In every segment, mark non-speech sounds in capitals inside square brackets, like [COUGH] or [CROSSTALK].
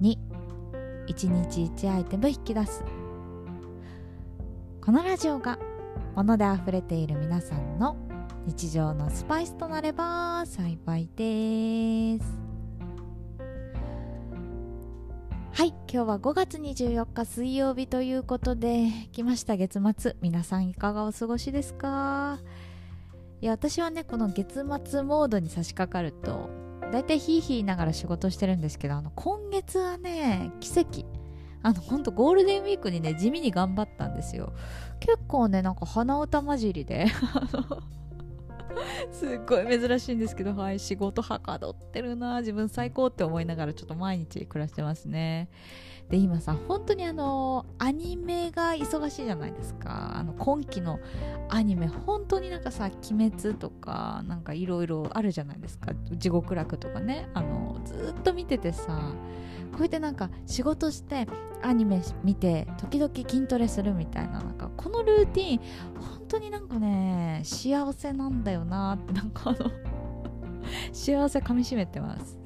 2 1日1アイテム引き出す。このラジオが物であふれている皆さんの日常のスパイスとなれば幸いです。はい今日は5月24日水曜日ということで来ました。月末皆さんいかがお過ごしですか？いや私はねこの月末モードに差し掛かると大体ヒーヒー言いながら仕事してるんですけどあの今月はね奇跡。あの本当ゴールデンウィークにね地味に頑張ったんですよ。結構ねなんか鼻歌混じりで [LAUGHS] すっごい珍しいんですけどはい仕事はかどってるな自分最高って思いながらちょっと毎日暮らしてますね。で今さ本当にあのアニメが忙しいじゃないですか。あの今期のアニメ本当になんかさ「鬼滅」とかなんかいろいろあるじゃないですか「地獄楽」とかね。あのずっと見ててさこうやってなんか仕事してアニメ見て時々筋トレするみたいななんかこのルーティン本当になんかね幸せなんだよなってなんかあの幸せかみしめてます。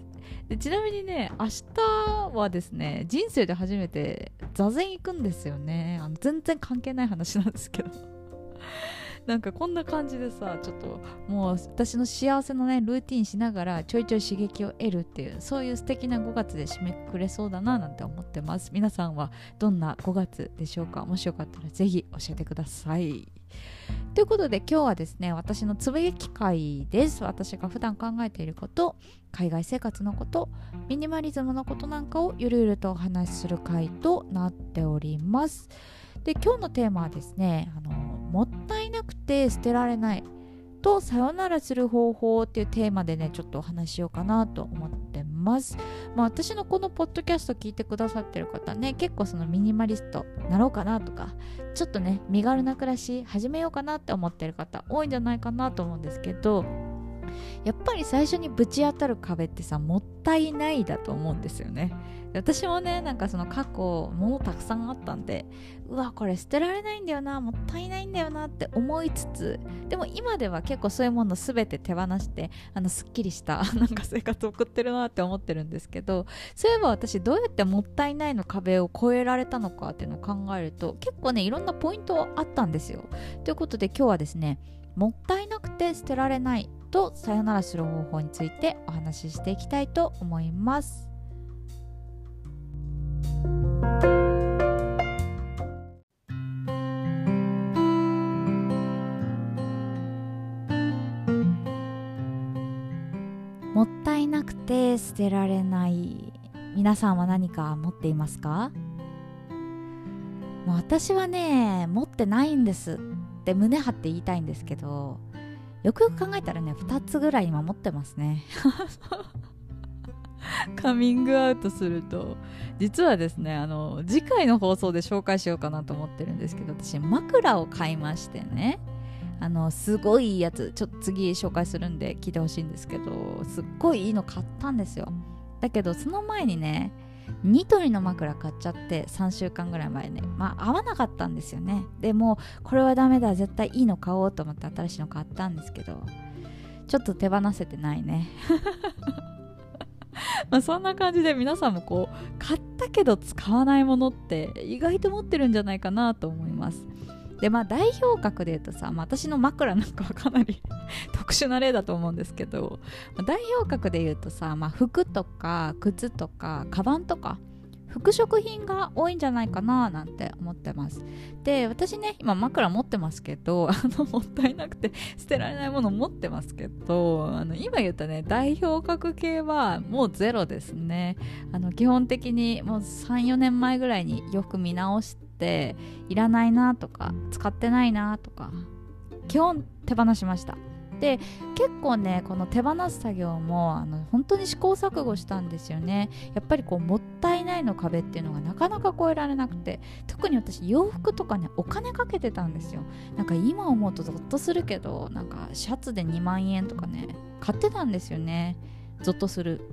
でちなみにね明日はですね人生で初めて座禅行くんですよね。あの全然関係ない話なんですけど。[LAUGHS] なんかこんな感じでさちょっともう私の幸せのねルーティンしながらちょいちょい刺激を得るっていうそういう素敵な5月で締めくくれそうだななんて思ってます。皆さんはどんな5月でしょうか？もしよかったらぜひ教えてください。ということで今日はですね私のつぶやき会です。私が普段考えていること海外生活のことミニマリズムのことなんかをゆるゆるとお話しする回となっております。で今日のテーマはですねあのもったいなくて捨てられないとさよならする方法っていうテーマでねちょっとお話ししようかなと思ってます。まあ私のこのポッドキャスト聞いてくださってる方ね結構そのミニマリストなろうかなとかちょっとね身軽な暮らし始めようかなって思ってる方多いんじゃないかなと思うんですけどやっぱり最初にぶち当たる壁ってさもったいないだと思うんですよね。私もねなんかその過去物たくさんあったんでうわこれ捨てられないんだよなもったいないんだよなって思いつつでも今では結構そういうもの全て手放してあのすっきりした [LAUGHS] なんか生活を送ってるなって思ってるんですけどそういえば私どうやってもったいないの壁を越えられたのかっていうのを考えると結構ねいろんなポイントあったんですよ。ということで今日はですねもったいなくて捨てられないとさよならする方法についてお話ししていきたいと思います。もったいなくて捨てられない皆さんは何か持っていますか？もう私はね持ってないんですって胸張って言いたいんですけどよくよく考えたらね2つぐらい今持ってますね。カミングアウトすると。実はですねあの次回の放送で紹介しようかなと思ってるんですけど私枕を買いましてねあのすごいいいやつちょっと次紹介するんで聞いてほしいんですけどすっごいいいの買ったんですよ。だけどその前にねニトリの枕買っちゃって3週間ぐらい前ね。まあ合わなかったんですよね。でもこれはダメだ絶対いいの買おうと思って新しいの買ったんですけどちょっと手放せてないね。[LAUGHS] まあそんな感じで皆さんもこう買ったけど使わないものって意外と持ってるんじゃないかなと思います。でまあ代表格で言うとさ、まあ、私の枕なんかはかなり [LAUGHS] 特殊な例だと思うんですけど、まあ、代表格で言うとさ、まあ、服とか靴とかカバンとか服飾品が多いんじゃないかななんて思ってます。で私ね今枕持ってますけど [LAUGHS] あのもったいなくて捨てられないもの持ってますけどあの今言ったね代表格系はもうゼロですね。あの基本的にもう34年前ぐらいによく見直していらないなとか使ってないなとか基本手放しました。で結構ねこの手放す作業もあの本当に試行錯誤したんですよね。やっぱりこうもったいないの壁っていうのがなかなか越えられなくて特に私洋服とかねお金かけてたんですよ。なんか今思うとゾッとするけどなんかシャツで2万円とかね買ってたんですよね。ゾッとする。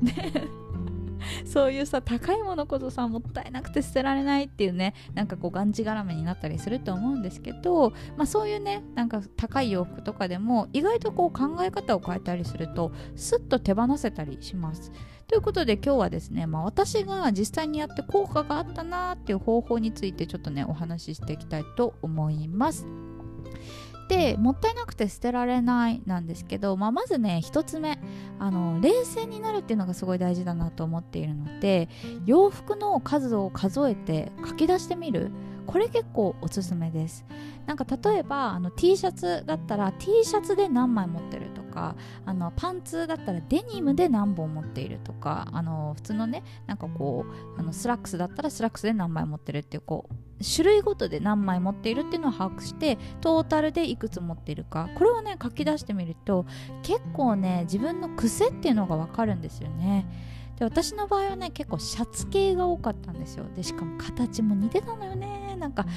そういうさ高いものこそさもったいなくて捨てられないっていうねなんかこうがんじがらめになったりすると思うんですけど、まあ、そういうねなんか高い洋服とかでも意外とこう考え方を変えたりするとスッと手放せたりします。ということで今日はですね、まあ、私が実際にやって効果があったなっていう方法についてちょっとねお話ししていきたいと思います。でもったいなくて捨てられないなんですけど、まあ、まずね1つ目あの冷静になるっていうのがすごい大事だなと思っているので洋服の数を数えて書き出してみる。これ結構おすすめです。なんか例えばあの T シャツだったら T シャツで何枚持ってるとかあのパンツだったらデニムで何本持っているとかあの普通のねなんかこうあのスラックスだったらスラックスで何枚持ってるっていうこう種類ごとで何枚持っているっていうのを把握してトータルでいくつ持っているか。これをね書き出してみると結構ね自分の癖っていうのが分かるんですよね。で私の場合はね結構シャツ系が多かったんですよ。でしかも形も似てたのよね。なんか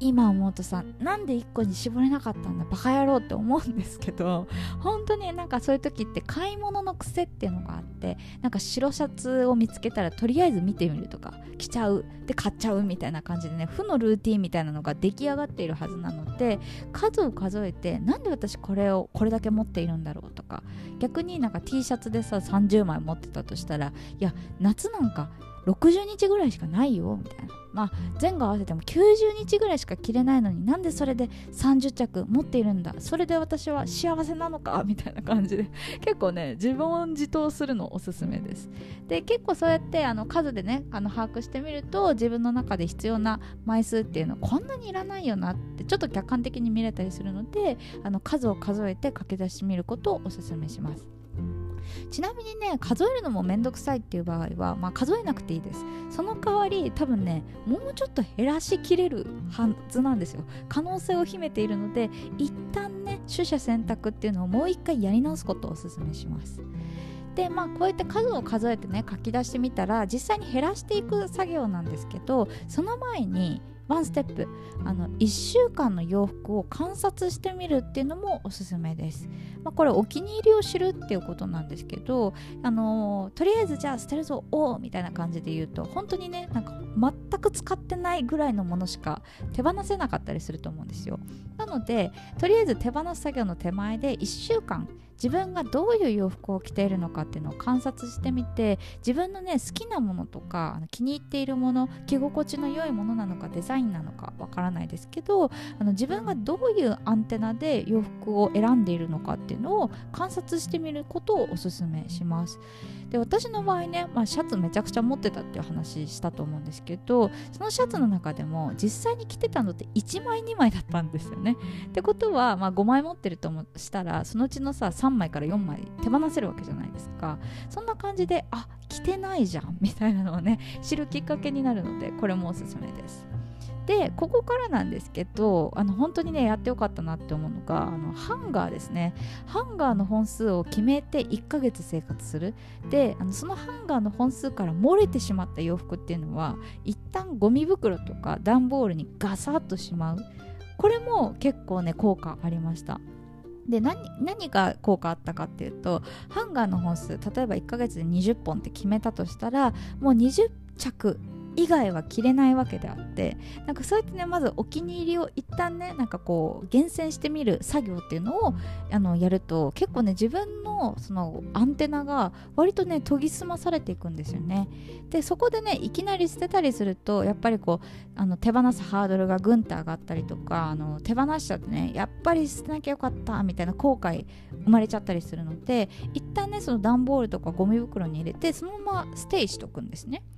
今思うとさなんで1個に絞れなかったんだバカ野郎って思うんですけど本当になんかそういう時って買い物の癖っていうのがあってなんか白シャツを見つけたらとりあえず見てみるとか着ちゃうで買っちゃうみたいな感じでね負のルーティンみたいなのが出来上がっているはずなので数を数えてなんで私これをこれだけ持っているんだろうとか逆になんか T シャツでさ30枚持ってたとしたらいや夏なんか60日ぐらいしかないよみたいな。まあ前後合わせても90日ぐらいしか着れないのになんでそれで30着持っているんだ？それで私は幸せなのか？[LAUGHS] みたいな感じで。結構ね自問自答するのおすすめです。で結構そうやってあの数でねあの把握してみると自分の中で必要な枚数っていうのこんなにいらないよなってちょっと客観的に見れたりするのであの数を数えて書き出してみることをおすすめします。ちなみにね数えるのもめんどくさいっていう場合は、まあ、数えなくていいです。その代わり多分ねもうちょっと減らしきれるはずなんですよ。可能性を秘めているので一旦ね取捨選択っていうのをもう一回やり直すことをおすすめします。でまあこうやって数を数えてね書き出してみたら実際に減らしていく作業なんですけどその前にワンステップ。あの1週間の洋服を観察してみるっていうのもおすすめです、まあ、これお気に入りを知るっていうことなんですけどあのとりあえずじゃあ捨てるぞおおみたいな感じで言うと本当にねなんか全く使ってないぐらいのものしか手放せなかったりすると思うんですよ。なのでとりあえず手放す作業の手前で1週間自分がどういう洋服を着ているのかっていうのを観察してみて自分のね好きなものとか気に入っているもの着心地の良いものなのかデザインなのかわからないですけどあの自分がどういうアンテナで洋服を選んでいるのかっていうのを観察してみることをおすすめします。で私の場合ね、まあ、シャツめちゃくちゃ持ってたっていう話したと思うんですけどそのシャツの中でも実際に着てたのって1枚2枚だったんですよね。ってことは、まあ、5枚持ってるとしたらそのうちのさ3 3枚から4枚手放せるわけじゃないですか。そんな感じであ着てないじゃん [LAUGHS] みたいなのをね知るきっかけになるのでこれもおすすめです。でここからなんですけどあの本当にねやってよかったなって思うのがあのハンガーですね。ハンガーの本数を決めて1ヶ月生活する。であのそのハンガーの本数から漏れてしまった洋服っていうのは一旦ゴミ袋とか段ボールにガサッとしまう。これも結構ね効果ありました。で何何が効果あったかっていうとハンガーの本数例えば1ヶ月で20本って決めたとしたらもう20着以外は着れないわけであってなんかそうやってねまずお気に入りを一旦ねなんかこう厳選してみる作業っていうのをあのやると結構ね自分のそのアンテナが割とね研ぎ澄まされていくんですよね。でそこでねいきなり捨てたりするとやっぱりこうあの手放すハードルがぐんと上がったりとかあの手放しちゃってねやっぱり捨てなきゃよかったみたいな後悔生まれちゃったりするので一旦ねその段ボールとかゴミ袋に入れてそのまま stay しとくんですね。で、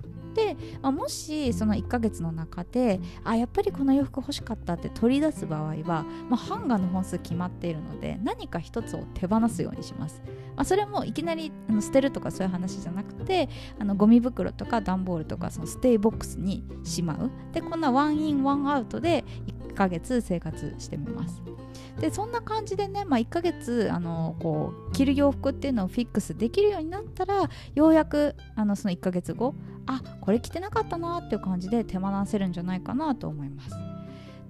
まあ、もしその1ヶ月の中であやっぱりこの洋服欲しかったって取り出す場合は、まあ、ハンガーの本数決まっているので何か1つを手放すようにします、まあ、それもいきなり捨てるとかそういう話じゃなくてあのゴミ袋とか段ボールとかその stay box にしまう。でこんな one in one out で1ヶ月生活してみます。でそんな感じでね、まあ、1ヶ月あのこう着る洋服っていうのをフィックスできるようになったらようやくあのその1ヶ月後あこれ着てなかったなっていう感じで手放せるんじゃないかなと思います。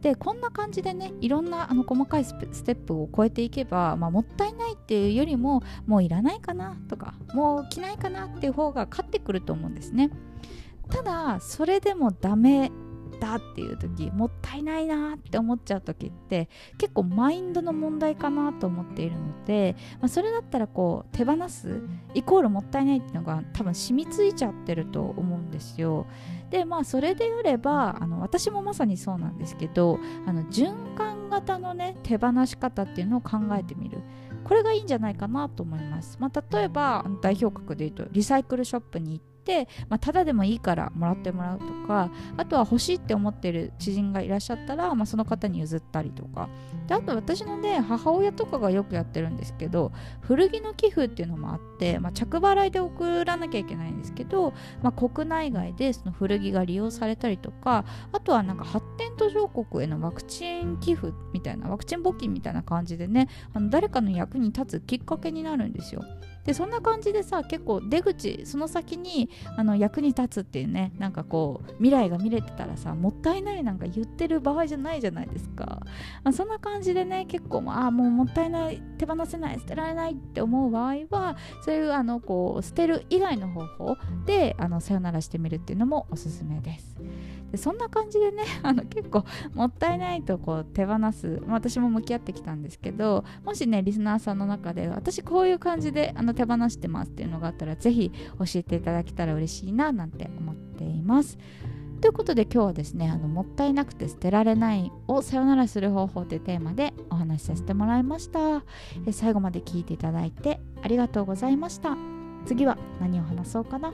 でこんな感じでねいろんなあの細かいステップを超えていけば、まあ、もったいないっていうよりももういらないかなとかもう着ないかなっていう方が勝ってくると思うんですねただそれでもダメだっていう時もったいないなって思っちゃう時って結構マインドの問題かなと思っているので、まあ、それだったらこう手放すイコールもったいないっていうのが多分染みついちゃってると思うんですよ。でまあそれであればあの私もまさにそうなんですけどあの循環型のね手放し方っていうのを考えてみるこれがいいんじゃないかなと思います、まあ、例えば代表格で言うとリサイクルショップに行、まあ、ただでもいいからもらってもらうとかあとは欲しいって思ってる知人がいらっしゃったら、まあ、その方に譲ったりとかであと私のね母親とかがよくやってるんですけど古着の寄付っていうのもあって、まあ、着払いで送らなきゃいけないんですけど、まあ、国内外でその古着が利用されたりとかあとはなんか発展途上国へのワクチン寄付みたいなワクチン募金みたいな感じでねあの誰かの役に立つきっかけになるんですよ。でそんな感じでさ結構出口その先にあの役に立つっていうねなんかこう未来が見れてたらさもったいないなんか言ってる場合じゃないじゃないですか、まあ、そんな感じでね結構ああもうもったいない手放せない捨てられないって思う場合はそういうあのこう捨てる以外の方法であのさよならしてみるっていうのもおすすめです。でそんな感じでね [LAUGHS] あの結構もったいないとこう手放す、まあ、私も向き合ってきたんですけどもしねリスナーさんの中で私こういう感じであの手放してますっていうのがあったらぜひ教えていただけたら嬉しいななんて思っています。ということで今日はですねあのもったいなくて捨てられないをさよならする方法というテーマでお話しさせてもらいました。え最後まで聞いていただいてありがとうございました。次は何を話そうかな？